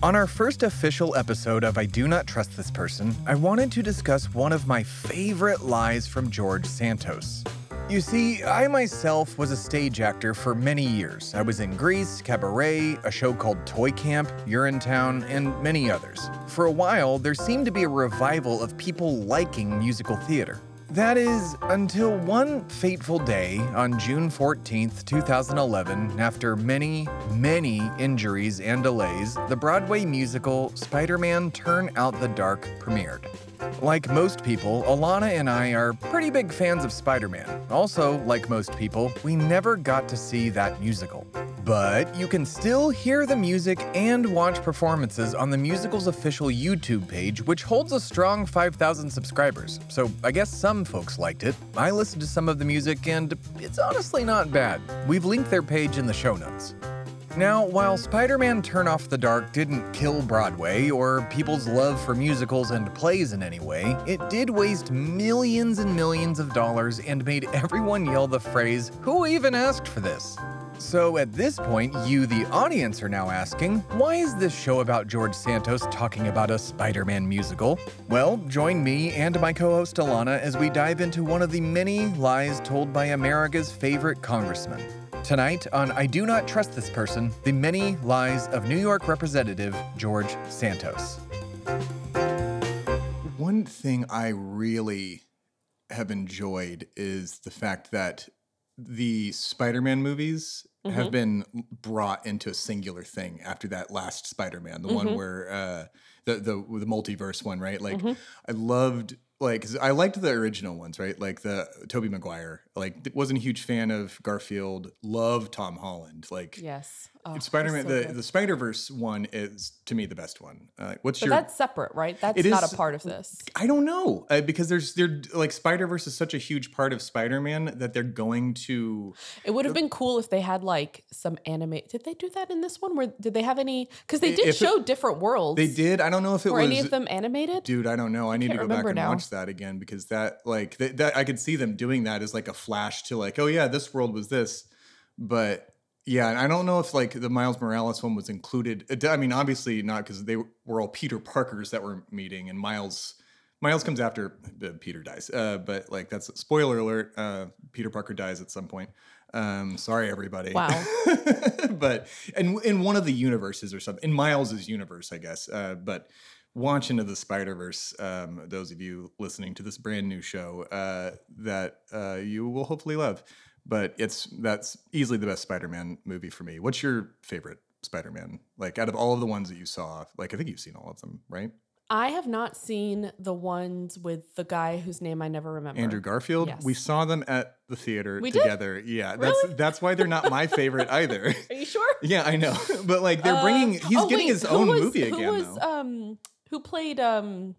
On our first official episode of I Do Not Trust This Person, I wanted to discuss one of my favorite lies from George Santos. You see, I myself was a stage actor for many years. I was in Grease, Cabaret, a show called Toy Camp, Urinetown, and many others. For a while, there seemed to be a revival of people liking musical theater. That is, until one fateful day on June 14th, 2011, after many, many injuries and delays, the Broadway musical Spider Man Turn Out the Dark premiered. Like most people, Alanah and I are pretty big fans of Spider Man. Also, like most people, we never got to see that musical. But you can still hear the music and watch performances on the musical's official YouTube page, which holds a strong 5,000 subscribers. So I guess some folks liked it. I listened to some of the music, and it's honestly not bad. We've linked their page in the show notes. Now, while Spider Man Turn Off the Dark didn't kill Broadway or people's love for musicals and plays in any way, it did waste millions and millions of dollars and made everyone yell the phrase, Who even asked for this? So at this point, you, the audience, are now asking, why is this show about George Santos talking about a Spider Man musical? Well, join me and my co host Alanah as we dive into one of the many lies told by America's favorite congressman. Tonight on I Do Not Trust This Person, the many lies of New York Representative George Santos. One thing I really have enjoyed is the fact that the Spider-Man movies Mm-hmm. have been brought into a singular thing after that last Spider-Man, the Mm-hmm. one where uh, the the the multiverse one, right? Like I loved like I liked the original ones, right? Like the Tobey Maguire. Like wasn't a huge fan of Garfield. Loved Tom Holland. Like Yes. Oh, Spider-Man, so the good. the Spider-Verse one is to me the best one. Uh, what's But your that's separate, right? That's not is- a part of this. I don't know uh, because there's they're like Spider Verse is such a huge part of Spider Man that they're going to. It would have been cool if they had like some anime. Did they do that in this one? Where did they have any? Because they did If it- show different worlds. They did. I don't know if it was. Were was. any of them animated? Dude, I don't know. I need to go back and now. watch that again because that like th- that I could see them doing that as like a flash to like, oh yeah, this world was this, but yeah, and I don't know if like the Miles Morales one was included. I mean, obviously not because they were all Peter Parkers that were meeting, and Miles Miles comes after Peter dies. Uh, but like that's spoiler alert. Uh, Peter Parker dies at some point. Um, sorry, everybody. Wow. but and in one of the universes or something in Miles's universe, I guess. Uh, but launch into the Spider Verse. Um, those of you listening to this brand new show uh, that uh, you will hopefully love. But it's that's easily the best Spider-Man movie for me. What's your favorite Spider-Man? Like out of all of the ones that you saw, like I think you've seen all of them, right? I have not seen the ones with the guy whose name I never remember. Andrew Garfield. Yes. We saw them at the theater We did? together. Yeah, that's Really? that's why they're not my favorite either. Are you sure? yeah, I know, but like they're Uh, bringing. He's oh, getting wait, his own was- movie Who again. was though. um who played um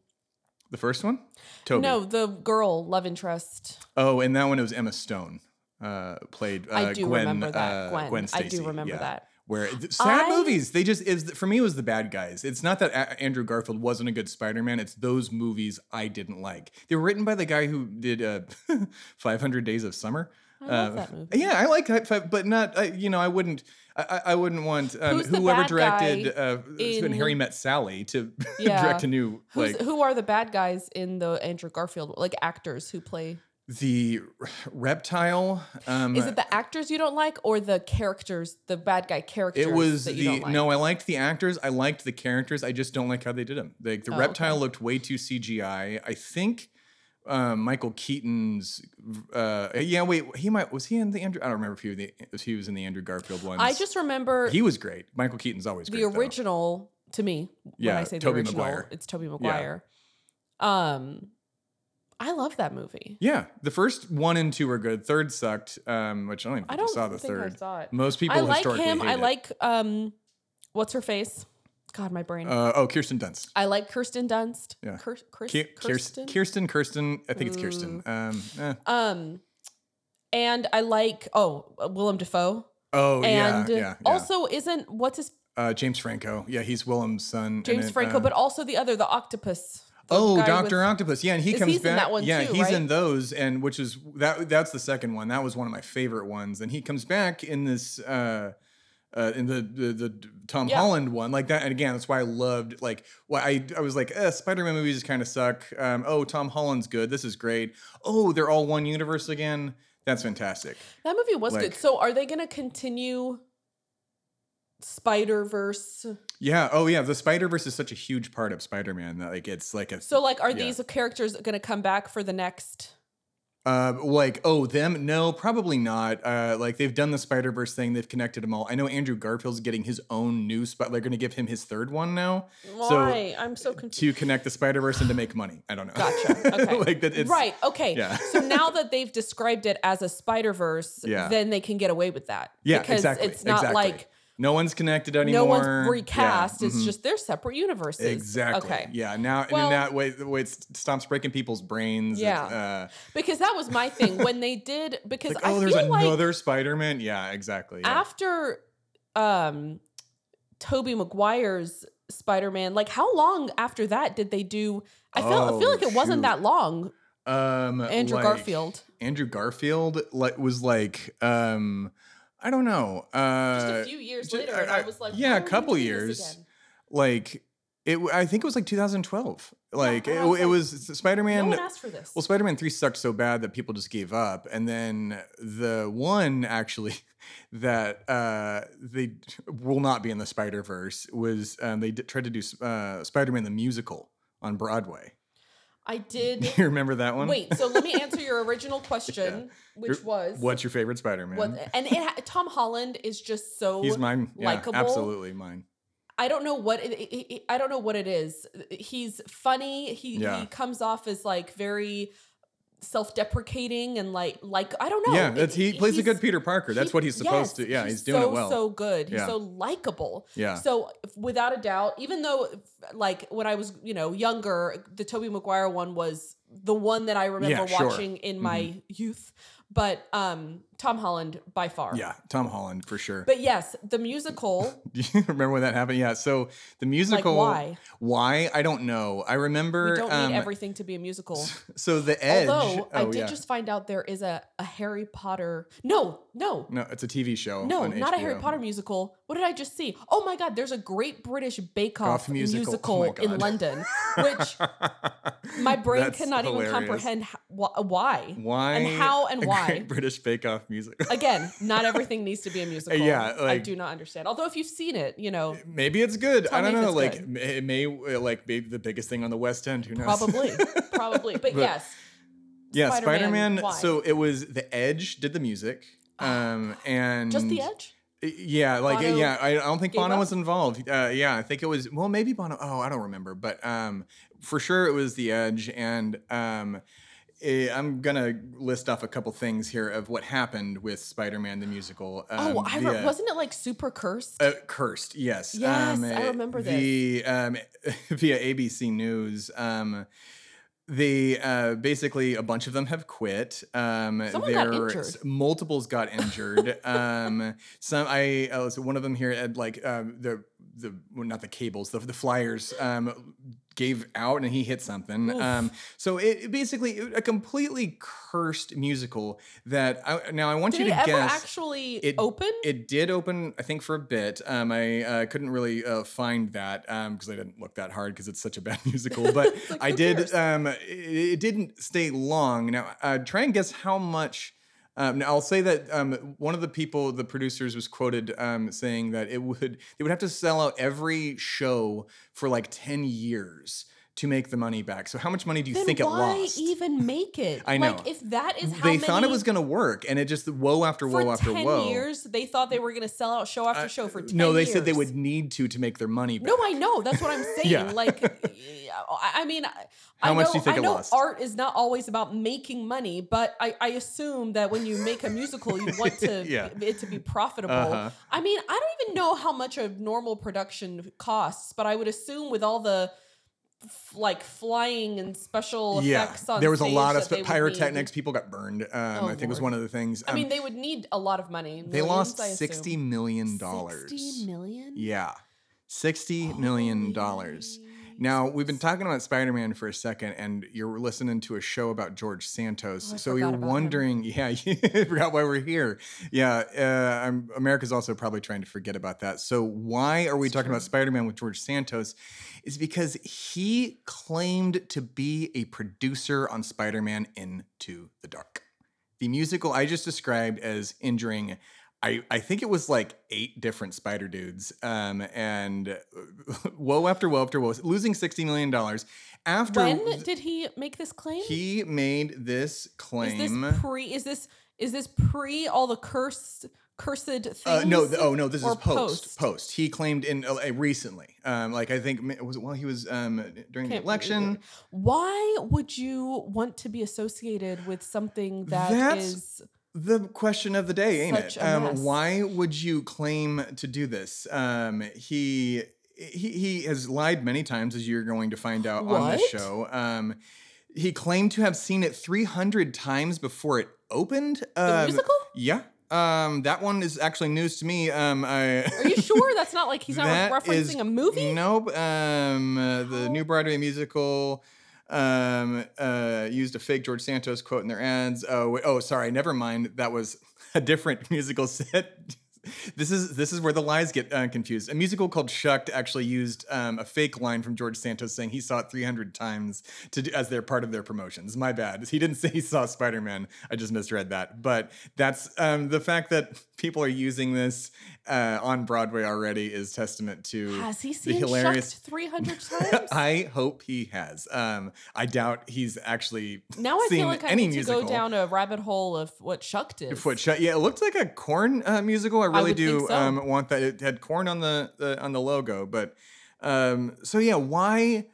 the first one, Tobey. no the girl love interest? Oh, and that one it was Emma Stone. Uh, played. Uh, I do Gwen, remember that, Uh, Gwen. Stacy. I do remember yeah. that. Where sad I- movies, they just is for me it was the bad guys. It's not that a- Andrew Garfield wasn't a good Spider-Man. It's those movies I didn't like. They were written by the guy who did uh, 500 Days of Summer. I love Uh, that movie. Yeah, I like that, but not. You know, I wouldn't. I, I wouldn't want um, whoever directed uh, when in- Harry Met Sally to Yeah. direct a new Who's, like who are the bad guys in the Andrew Garfield like actors who play? The reptile. Um, Is it the actors you don't like or the characters, the bad guy characters? It was that you the don't like? no. I liked the actors. I liked the characters. I just don't like how they did them. Like the Oh, reptile okay. looked way too CGI. I think um, Michael Keaton's. Uh, yeah, wait. He might was he in the Andrew? I don't remember if he was, the, if he was in the Andrew Garfield ones. I just remember he was great. Michael Keaton's always the great. though. original to me. Yeah, when I say the original, Maguire. it's Tobey Maguire. Um, I love that movie. Yeah, the first one and two were good. Third sucked. Um, which I don't even I don't saw the think I third. saw it. Most people I like historically him. I it. like um, what's her face? God, my brain. Uh, oh, Kirsten Dunst. I like Kirsten Dunst. Yeah. Kir- Ki- Kirsten. Kirsten. Kirsten. Kirsten. I think it's Kirsten. Um, eh. Um, and I like oh Willem Dafoe. Oh yeah, and yeah, yeah. also isn't what's his Uh, James Franco. Yeah, he's Willem's son. James it. Franco, Uh, but also the other, the octopus. Oh, Doctor Octopus. Yeah, and he comes back. that one yeah, too, he's right? in those, and which is that. That's the second one. That was one of my favorite ones. And he comes back in this. Uh, uh, in the the, the Tom Yeah. Holland one, like that. And again, that's why I loved like why I I was like, eh, Spider-Man movies kind of suck. Um, oh, Tom Holland's good. This is great. Oh, they're all one universe again. That's fantastic. That movie was good. So are they going to continue Spider Verse? Yeah. Oh, yeah. The Spider Verse is such a huge part of Spider-Man that like it's like a So like, are Yeah. these characters going to come back for the next? Uh, like, oh, them? No, probably not. Uh, like they've done the Spider Verse thing. They've connected them all. I know Andrew Garfield's getting his own new spot. They're going to give him his third one now. Why? I'm so confused. To connect the Spider Verse and to make money. I don't know. Gotcha. Okay. like that. It's, right. Okay. yeah. so now that they've described it as a Spider Verse, Yeah. then they can get away with that. Yeah. Because exactly. it's not exactly. like no one's connected anymore. no one's Yeah, recast. It's mhm. just they're separate universes. exactly. Okay. Yeah. Now, and Well- in that way, the way it stops breaking people's brains. Yeah. Uh, Because that was my thing when they did. Because like, I oh, there's feel like another Spider-Man. Yeah. Exactly. Yeah. after um Tobey Maguire's Spider-Man, like how long after that did they do I feel I feel Oh, like it wasn't that long. um, Andrew like- Garfield. Andrew Garfield like was like um I don't know. Uh Just a few years ju- later, I- and I I- was like, yeah, a couple years. like it I think it was like 2012. Like I it, was like, was Spider-Man No one asked for this. well, Spider-Man 3 sucked so bad that people just gave up. And then the one actually that uh they will not be in the Spider-Verse was um, they did, tried to do uh, Spider-Man the musical on Broadway. I did you remember that one? wait. So let me answer your original question, which was What's your favorite Spider-Man? what, and it, Tom Holland is just so He's mine. Yeah, likable. absolutely mine. I don't know what it, it, it- I don't know what it is. He's funny. He Yeah. he comes off as like very self-deprecating and like like I don't know. Yeah, that's he plays a good Peter Parker. That's what he's supposed yes, to. Yeah, he's, doing so, it well. So good. He's Yeah. so likable. yeah. So without a doubt, even though like when I was you know younger, the Tobey Maguire one was the one that I remember Yeah, sure. watching in my youth. But um Tom Holland by far. yeah, Tom Holland for sure. But yes, the musical. Do you remember when that happened? Yeah. So the musical. why? Why? I don't know. I remember. we don't um, need everything to be a musical. So the Edge. Although I oh, did yeah. just find out there is a, a Harry Potter. No, no, No, it's a TV show. no, not a Harry Potter musical. What did I just see? Oh my God, there's a Great British Bake Off Off musical. musical, Oh in London, which my brain That's cannot even hilarious. comprehend h- wh- why. Why? And how and why. British Bake Off music. Again, not everything needs to be a musical. Yeah, I do not understand. Although if you've seen it, you know, Maybe it's good. I don't know. Like good. it may uh, like be the biggest thing on the West End. Who knows? probably, probably. But, But- yes, Yeah, Spider-Man, Spider-Man. so it was the Edge did the music, um, and just the edge. Yeah, like Bono yeah, I I don't think Bono up? was involved. Uh, yeah, I think it was well, maybe Bono. Oh, I don't remember, but um, for sure it was the Edge, and um, eh, I'm gonna list off a couple things here of what happened with Spider-Man the musical. Um, oh, I re- via- wasn't it like super cursed? uh, cursed, yes. Yes, um, I eh, remember the, um, via ABC News. Um, they uh, basically a bunch of them have quit. Um, Someone got injured. Multiples got injured. um, some I uh, so one of them here had like um, the the well, not the cables the the flyers um, gave out and he hit something. Um, so it, it basically a completely cursed musical that I, now I want Did you to ever guess. actually it- open? It did open, I think, for a bit. Um, I uh, couldn't really uh, find that um because I didn't look that hard because it's such a bad musical. But like, I did. Um, it, it didn't stay long. Now, uh, try and guess how much. Um, now I'll say that um, one of the people, the producers, was quoted um, saying that it would they would have to sell out every show for like ten years to make the money back. So how much money do you then think it lost? why even make it? I know. Like if that is how they thought it was going to work, and it just woe after for woe after ten woe. years. They thought they were going to sell out show after Uh, show for ten. no, they said they would need to to make their money back. No, I know. That's what I'm saying. Yeah. Like, I I mean, I- How I much know, do you think I it know lost? art is not always about making money, but I, I assume that when you make a musical, you want to Yeah. it to be profitable. Uh-huh. I mean, I don't even know how much a normal production costs, but I would assume with all the f- like flying and special yeah, effects on there was a lot of that they sp- would pyrotechnics. need- People got burned. Um, Oh, I think was one of the things. I mean, Um, they would need a lot of money. they lost sixty million dollars. Sixty million. Yeah, sixty million dollars. Now, we've been talking about Spider Man for a second, and you're listening to a show about George Santos. Oh, so you're about him. wondering, yeah, you forgot why we're here. Yeah, uh, I'm, America's also probably trying to forget about that. So, why are we It's talking true. about Spider Man with George Santos? Is because he claimed to be a producer on Spider Man Into the Dark. The musical I just described as injuring. I, I think it was like eight different spider dudes um, and woe after woe after woe losing $60 million after When did he make this claim? he made this claim. is this pre? Is this is this pre all the cursed cursed things? uh, no th- oh no this is post post he claimed in uh, recently um, like i think it was well he was um, during the Can't- election Why would you want to be associated with something that is? The question of the day, ain't Such it? Um, why would you claim to do this? Um, he he he has lied many times, as you're going to find out on this show. Um, he claimed to have seen it 300 times before it opened. the Um, musical? Yeah. Um, that one is actually news to me. Um, I, Are you sure that's not like he's not referencing is- a movie? Nope. Um, uh, the new Broadway musical um, uh, used a fake George Santos quote in their ads. Oh, oh, sorry. Never mind. That was a different musical set. This is this is where the lies get uh, confused. A musical called Shucked actually used um, a fake line from George Santos saying he saw it 300 times to do, as their part of their promotions. My bad. He didn't say he saw Spider Man. I just misread that. But that's um, the fact that people are using this uh, on Broadway already is testament to Has he the seen hilarious. Shucked 300 times? I hope he has. Um, I doubt he's actually now I feel like I need musical. to go down a rabbit hole of what Shucked is. Foot shut. Yeah, it looked like a corn uh, musical. I really do so. um, want that. It had corn on the, the on the logo, but um, so yeah, why?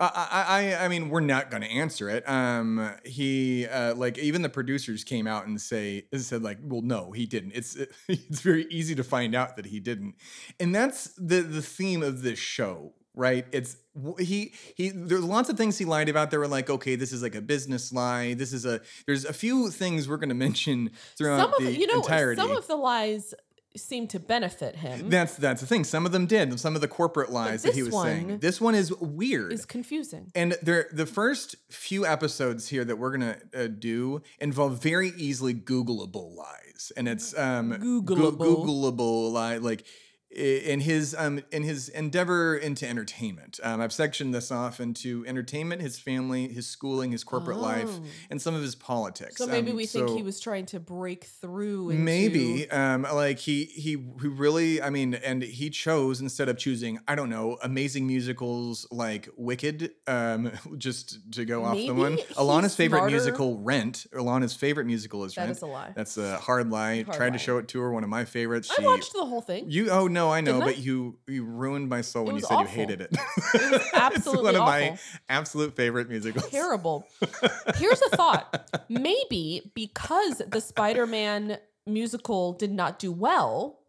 I, I I I mean, we're not going to answer it. Um, he uh, like even the producers came out and say said like, well, no, he didn't. It's it's very easy to find out that he didn't, and that's the the theme of this show. Right, it's he he. There's lots of things he lied about. They were like, okay, this is like a business lie. This is a. There's a few things we're going to mention throughout some of the you know entirety. some of the lies seem to benefit him. That's that's the thing. Some of them did. Some of the corporate lies that he was saying. This one is weird. is confusing. and there, the first few episodes here that we're gonna uh, do involve very easily Googleable lies, and it's um Goo- Googleable. Googleable lie like in his um in his endeavor into entertainment. Um, I've sectioned this off into entertainment, his family, his schooling, his corporate life, Oh. and some of his politics. So maybe Um, we think he was trying to break through. Into, Maybe, um, like he he really, I mean, and he chose instead of choosing, I don't know, amazing musicals like Wicked, um, just to go off the one. Alanah's favorite smarter. musical, Rent. Alanah's favorite musical is That Rent. That is a lie. That's a hard lie. Hard Tried to show it to her. One of my favorites. I watched the whole thing. You oh no, I know, Didn't I? but you you ruined my soul when you said awful. you hated it. It was absolutely it's one of my absolute favorite musicals. Terrible. Here's a thought. Maybe because the Spider-Man musical did not do well,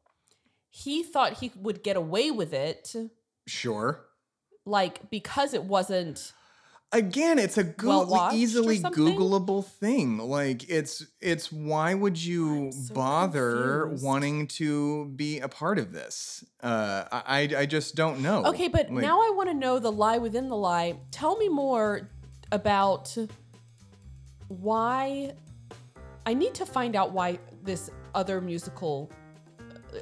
he thought he would get away with it, Sure. like because it wasn't. Again it's a easily googleable thing like it's it's why would you so bother confused. wanting to be a part of this uh i i I just don't know Okay, but Like, now I want to know the lie within the lie. Tell me more about why. I need to find out why this other musical uh,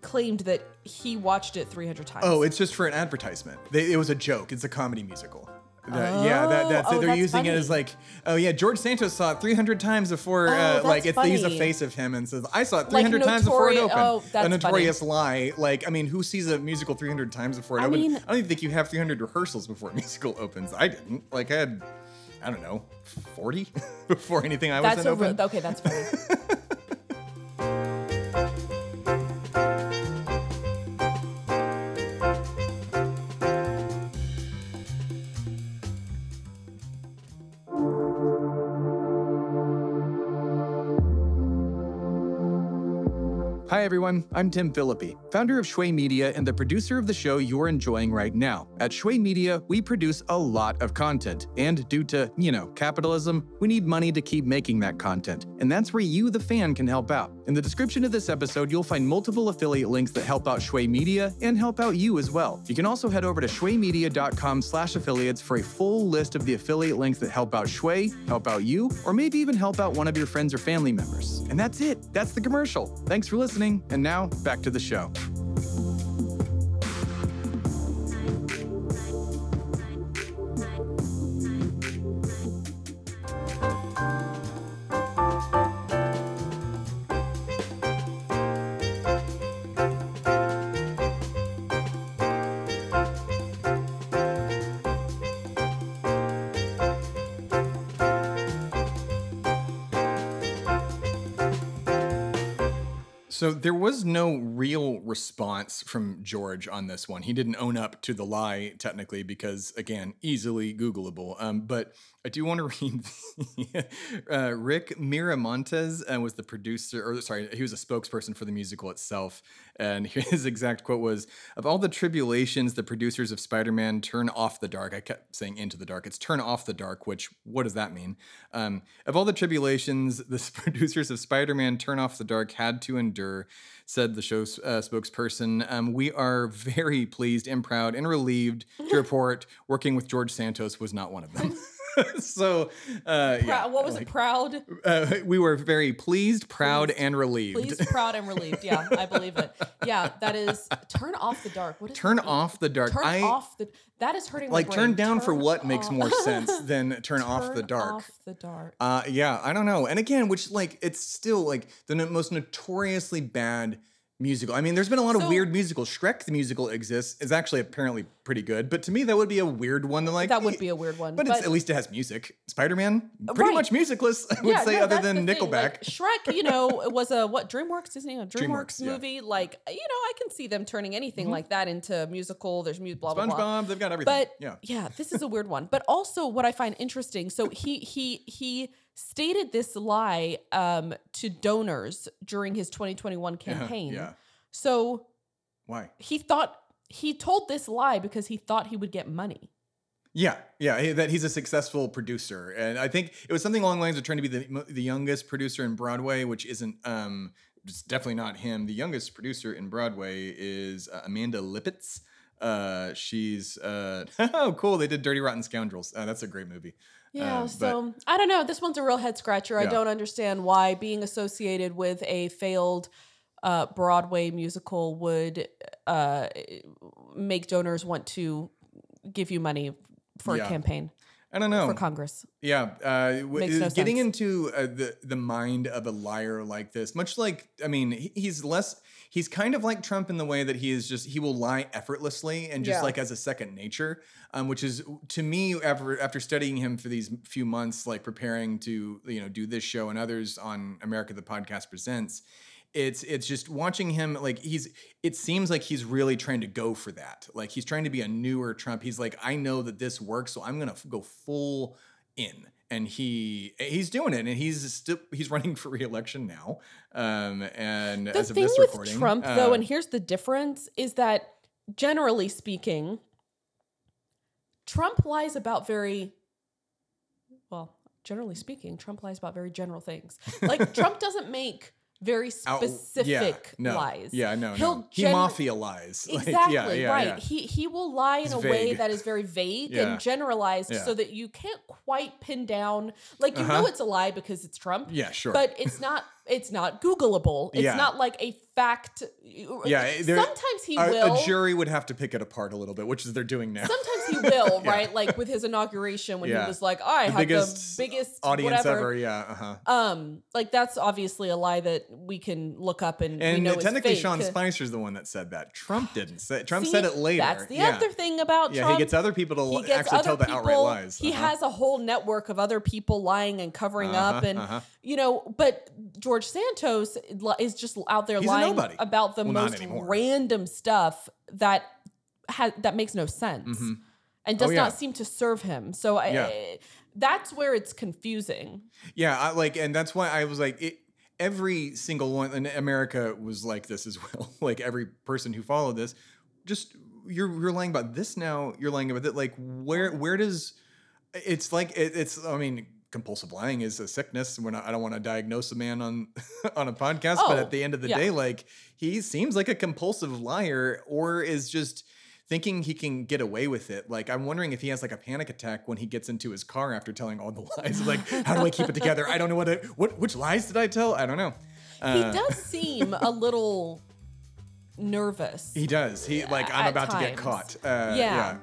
claimed that he watched it 300 times. oh it's just for an advertisement they, it was a joke it's a comedy musical That- yeah, that, Oh, that's it. oh, They're that's using it as like, oh yeah, George Santos saw it 300 times before. Oh, uh, like, it's, they use a face of him and says, "I saw it Like 300 times before it opened." oh, that's a funny. notorious lie. Like, I mean, who sees a musical 300 times before it I opens? mean- I don't even think you have 300 rehearsals before a musical opens. I didn't. Like, I had, I don't know, 40 before anything I was that's in open. okay. That's funny. everyone. I'm Tim Phillippe, founder of Shway Media and the producer of the show you're enjoying right now. At Shway Media, we produce a lot of content. And due to, you know, capitalism, we need money to keep making that content. And that's where you, the fan, can help out. In the description of this episode, you'll find multiple affiliate links that help out Shway Media and help out you as well. You can also head over to shwaymedia.com slash affiliates for a full list of the affiliate links that help out Shway, help out you, or maybe even help out one of your friends or family members. And that's it. That's the commercial. Thanks for listening. And now, back to the show. So there was no real response from George on this one. He didn't own up to the lie technically because again, easily Googleable. Um, but I do want to read uh, Rick Miramontez uh, was the producer, or sorry, he was a spokesperson for the musical itself. And his exact quote was Of all the tribulations the producers of Spider Man turn off the dark, I kept saying into the dark, it's turn off the dark, which what does that mean? Um, of all the tribulations the producers of Spider Man turn off the dark had to endure, said the show's uh, spokesperson. Um, we are very pleased and proud and relieved to report working with George Santos was not one of them. so, uh, yeah, what was like, it? Proud, Uh, we were very pleased, proud, and relieved. pleased, proud, and relieved. Yeah, I believe it. Yeah, that is turn off the dark. What Turn off the dark. Turn I off the. That is hurting. my like turn down for Turn what makes more sense than turn, off the dark. Off the dark. Uh, yeah, I don't know. And again, which like it's still like the no- most notoriously bad musical. I mean, there's been a lot of weird musicals. Shrek the musical exists is actually apparently pretty good, but to me that would be a weird one. To like That would be a weird one. but, it's, at least it has music. Spider Man, pretty Right. much musicless. I would Yeah, say, no, other than. Nickelback. Like, Shrek, you know, it was a what DreamWorks Disney a DreamWorks, DreamWorks, yeah. movie. Like, you know, I can see them turning anything mm-hmm. like that into musical. There's music, blah blah SpongeBob, blah. they've got everything. But yeah. this is a weird one. But also, what I find interesting. So he he he stated this lie um, to donors during his 2021 campaign. yeah. So Why? he thought he told this lie because he thought he would get money. Yeah, yeah, that he's a successful producer, and I think it was something along the lines of trying to be the the youngest producer in Broadway, which isn't. um It's definitely not him. The youngest producer in Broadway is uh, Amanda Lipitz. Uh, she's uh, oh cool. They did Dirty Rotten Scoundrels. Uh, that's a great movie. Yeah, Uh, so I don't know. This one's a real head scratcher. I don't understand why being associated with a failed uh, Broadway musical would uh, make donors want to give you money for Yeah. a campaign I don't know. for Congress. Yeah, uh, Makes no getting sense. into uh, the the mind of a liar like this, much like I mean, he, he's less. He's kind of like Trump in the way that he is just he will lie effortlessly and just Yeah. like as a second nature, um, which is to me after after studying him for these few months, like preparing to you know do this show and others on America the Podcast Presents. It's it's just watching him like he's it seems like he's really trying to go for that. Like he's trying to be a newer Trump. He's like I know that this works, so I'm gonna f- go full in and he he's doing it and he's still he's running for re-election now um and The as of thing this with recording Trump, though, uh, and here's the difference, is that generally speaking, Trump lies about very, well, generally speaking, Trump lies about very general things. Like Trump doesn't make very out- specific yeah, no, lies. yeah no He'll no he mafia lies Like, Exactly yeah, yeah, right. He he will lie in It's a way that is very vague and generalized, so that you can't quite pin down. Like you know Uh-huh. it's a lie because it's Trump. yeah sure But it's not. It's not Googleable. It's Yeah. not like a fact. Yeah, there- Sometimes he a, will. a jury would have to pick it apart a little bit which is they're doing now Sometimes he will, Yeah. right? Like with his inauguration when Yeah. he was like, "I the have biggest, the biggest audience whatever. ever yeah uh-huh Um, like that's obviously a lie that we can look up and, we and is technically. Sean Spicer's the one that said that Trump didn't say Trump See, said it later That's the other thing about yeah Trump. he gets other people to he li- gets actually tell the outright lies He Uh-huh. has a whole network of other people lying and covering up, Uh-huh, and uh-huh. you know. But George Santos is just out there He's lying about the Well, most random stuff that has that makes no sense mm-hmm. and oh, does Oh, yeah. not seem to serve him. So I, Yeah. I- that's where it's confusing. Yeah, I like, and that's why I was like, it. every single one and America was like this as well. like every person who followed this, just you're you're lying about this now. You're lying about it. Like where where does it's like it, it's I mean compulsive lying is a sickness. When I, I don't want to diagnose a man on on a podcast, but Oh, at the end of the yeah. day, like he seems like a compulsive liar or is just thinking he can get away with it. Like I'm wondering if he has like a panic attack when he gets into his car after telling all the lies. like how do I keep it together? I don't know what I, what which lies did I tell? I don't know. he Uh, does seem a little nervous. He does. He like I'm about to get caught. Uh, Yeah. yeah.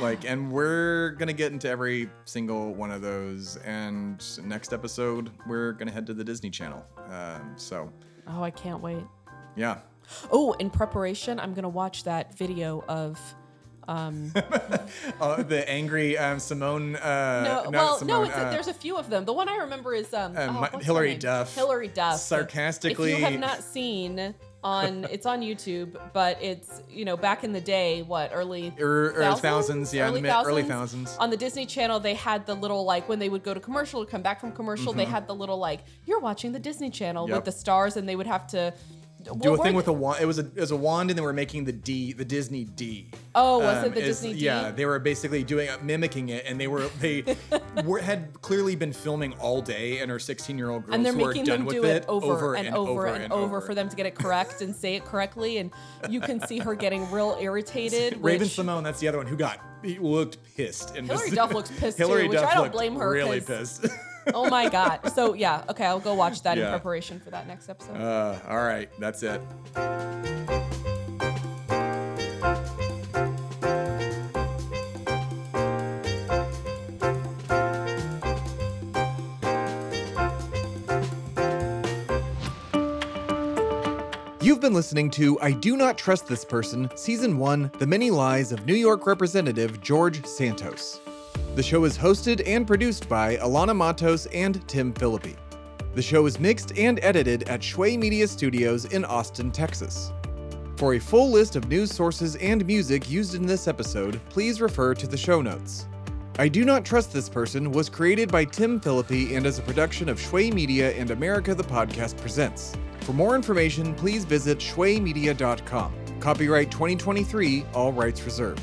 Like, and we're gonna get into every single one of those. And next episode, we're gonna head to the Disney Channel. Um, so, oh, I can't wait. yeah. Oh, in preparation, I'm gonna watch that video of. Um, Uh, the angry um, Simone. Uh, no, well, Simone, no, it's uh, there's a few of them. The one I remember is um, Uh, oh, Hilary? Duff. Hilary Duff. sarcastically- If you have not seen on, it's on YouTube, but it's you know back in the day, what early Er- er, thousands, yeah, early mid- early thousands. On the Disney Channel, they had the little like when they would go to commercial or come back from commercial, they had the little like you're watching the Disney Channel Mm-hmm. Yep. with the stars, and they would have to do a thing with a wand. It was a, it was a wand, and they were making the D, the Disney D. Oh, was it Um, the is- Disney D? Yeah, they were basically doing mimicking it, and they were they were, had clearly been filming all day, and our 16 year old girls and they're who making done them with do it over, and, over and, over, over. for them to get it correct and say it correctly. And you can see her getting real irritated. Raven which, Symoné, that's the other one who got he looked pissed. And Hilary was- Duff looks pissed too, Hilary which Duff I don't blame her, Really pissed. Oh my god! So yeah, okay, I'll go watch that in preparation for that next episode. uh, all right, that's it. You've been listening to I Do Not Trust This Person, Season 1 The Many Lies of New York Representative George Santos. The show is hosted and produced by Alanah Matos and Tim Phillippe. The show is mixed and edited at Shway Media Studios in Austin, Texas. For a full list of news sources and music used in this episode, please refer to the show notes. I Do Not Trust This Person was created by Tim Phillippe and is a production of Shway Media and America the Podcast Presents. For more information, please visit shwaymedia.com. Copyright 2023, all rights reserved.